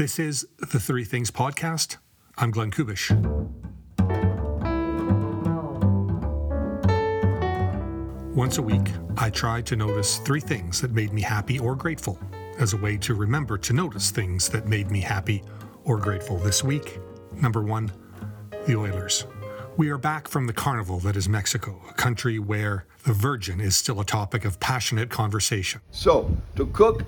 This is the Three Things Podcast. I'm Glenn Kubish. Once a week, I try to notice three things that made me happy or grateful as a way to remember to notice things that made me happy or grateful this week. Number one, the Oilers. We are back from the carnival that is Mexico, a country where the Virgin is still a topic of passionate conversation. So, to cook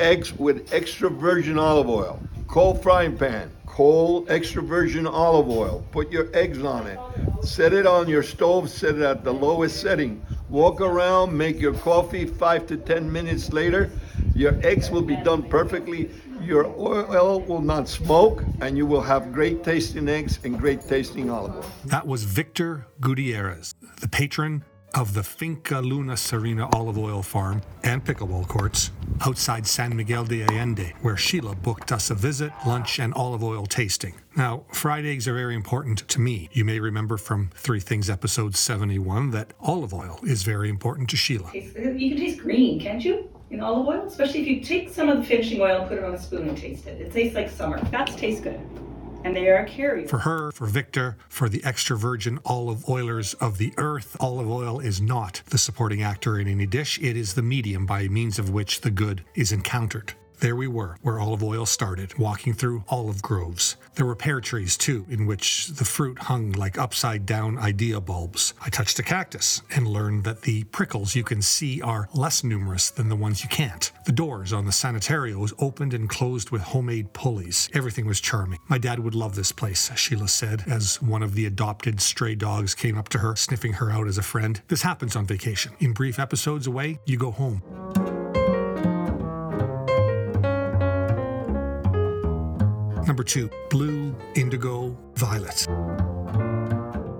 eggs with extra virgin olive oil, cold frying pan, cold extra virgin olive oil. Put your eggs on it. Set it on your stove, set it at the lowest setting. Walk around, make your coffee five to 10 minutes later. Your eggs will be done perfectly. Your oil will not smoke, and you will have great tasting eggs and great tasting olive oil. That was Victor Gutierrez, the patron of the Finca Luna Serena olive oil farm and pickleball courts outside San Miguel de Allende, where Sheila booked us a visit, lunch, and olive oil tasting. Now, fried eggs are very important to me. You may remember from Three Things episode 71 that olive oil is very important to Sheila. You can taste green, can't you? In olive oil, especially if you take some of the finishing oil and put it on a spoon and taste it. It tastes like summer. That tastes good and they are a carrier. For her, for Victor, for the extra virgin olive oilers of the earth, olive oil is not the supporting actor in any dish. It is the medium by means of which the good is encountered. There we were, where olive oil started, walking through olive groves. There were pear trees, too, in which the fruit hung like upside down idea bulbs. I touched a cactus and learned that the prickles you can see are less numerous than the ones you can't. The doors on the sanitarios opened and closed with homemade pulleys. Everything was charming. My dad would love this place, Sheila said, as one of the adopted stray dogs came up to her, sniffing her out as a friend. This happens on vacation. In brief episodes away, you go home. Number two, blue, indigo, violet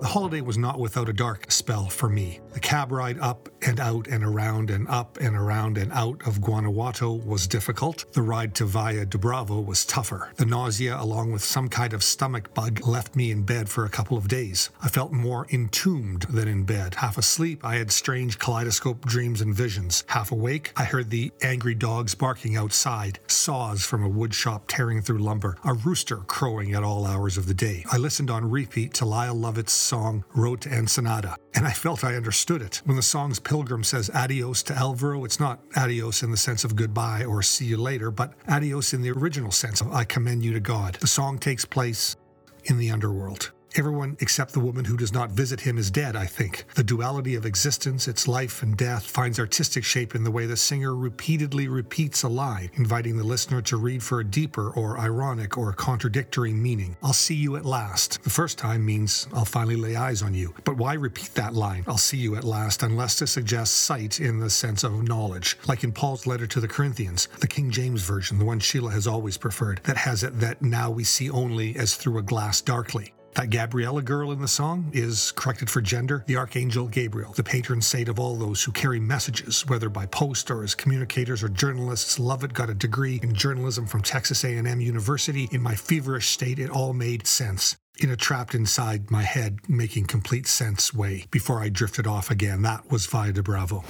The holiday was not without a dark spell for me. The cab ride up and out and around and up and around and out of Guanajuato was difficult. The ride to Valle de Bravo was tougher. The nausea, along with some kind of stomach bug, left me in bed for a couple of days. I felt more entombed than in bed. Half asleep, I had strange kaleidoscope dreams and visions. Half awake, I heard the angry dogs barking outside, saws from a woodshop tearing through lumber, a rooster crowing at all hours of the day. I listened on repeat to Lyle Lovett's song Road to Ensenada, and I felt I understood it. When the song's pilgrim says adios to Alvaro, it's not adios in the sense of goodbye or see you later, but adios in the original sense of I commend you to God. The song takes place in the underworld. Everyone except the woman who does not visit him is dead, I think. The duality of existence, its life and death, finds artistic shape in the way the singer repeatedly repeats a line, inviting the listener to read for a deeper or ironic or contradictory meaning. I'll see you at last. The first time means I'll finally lay eyes on you. But why repeat that line, I'll see you at last, unless to suggest sight in the sense of knowledge? Like in Paul's letter to the Corinthians, the King James Version, the one Sheila has always preferred, that has it that now we see only as through a glass darkly. That Gabriella girl in the song is corrected for gender, the Archangel Gabriel, the patron saint of all those who carry messages, whether by post or as communicators or journalists. Lovett got a degree in journalism from Texas A&M University. In my feverish state, it all made sense in a trapped inside my head, making complete sense way before I drifted off again. That was Valle de Bravo.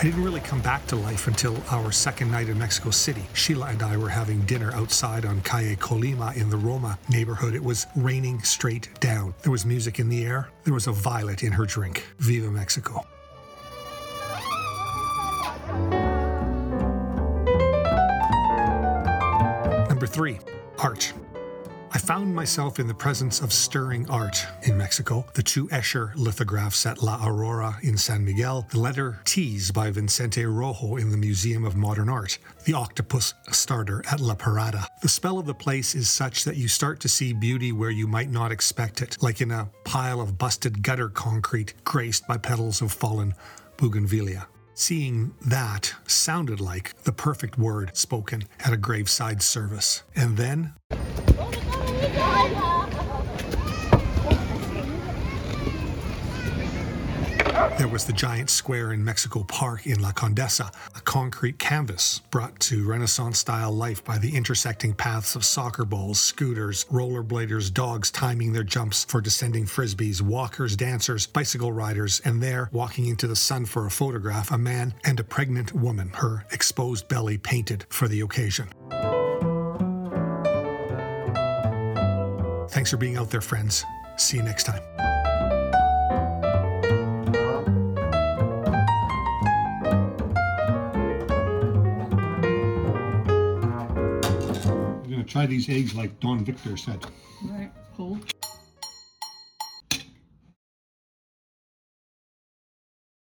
I didn't really come back to life until our second night in Mexico City. Sheila and I were having dinner outside on Calle Colima in the Roma neighborhood. It was raining straight down. There was music in the air. There was a violet in her drink. Viva Mexico. Number three, art. I found myself in the presence of stirring art in Mexico. The two Escher lithographs at La Aurora in San Miguel, the letter T's by Vicente Rojo in the Museum of Modern Art, the octopus starter at La Parada. The spell of the place is such that you start to see beauty where you might not expect it, like in a pile of busted gutter concrete graced by petals of fallen bougainvillea. Seeing that sounded like the perfect word spoken at a graveside service. And then There was the giant square in Mexico Park in La Condesa, a concrete canvas brought to Renaissance style life by the intersecting paths of soccer balls, scooters, rollerbladers, dogs timing their jumps for descending frisbees, walkers, dancers, bicycle riders, and there, walking into the sun for a photograph, a man and a pregnant woman, her exposed belly painted for the occasion. Thanks for being out there, friends. See you next time. We're going to try these eggs like Don Victor said. All right, hold.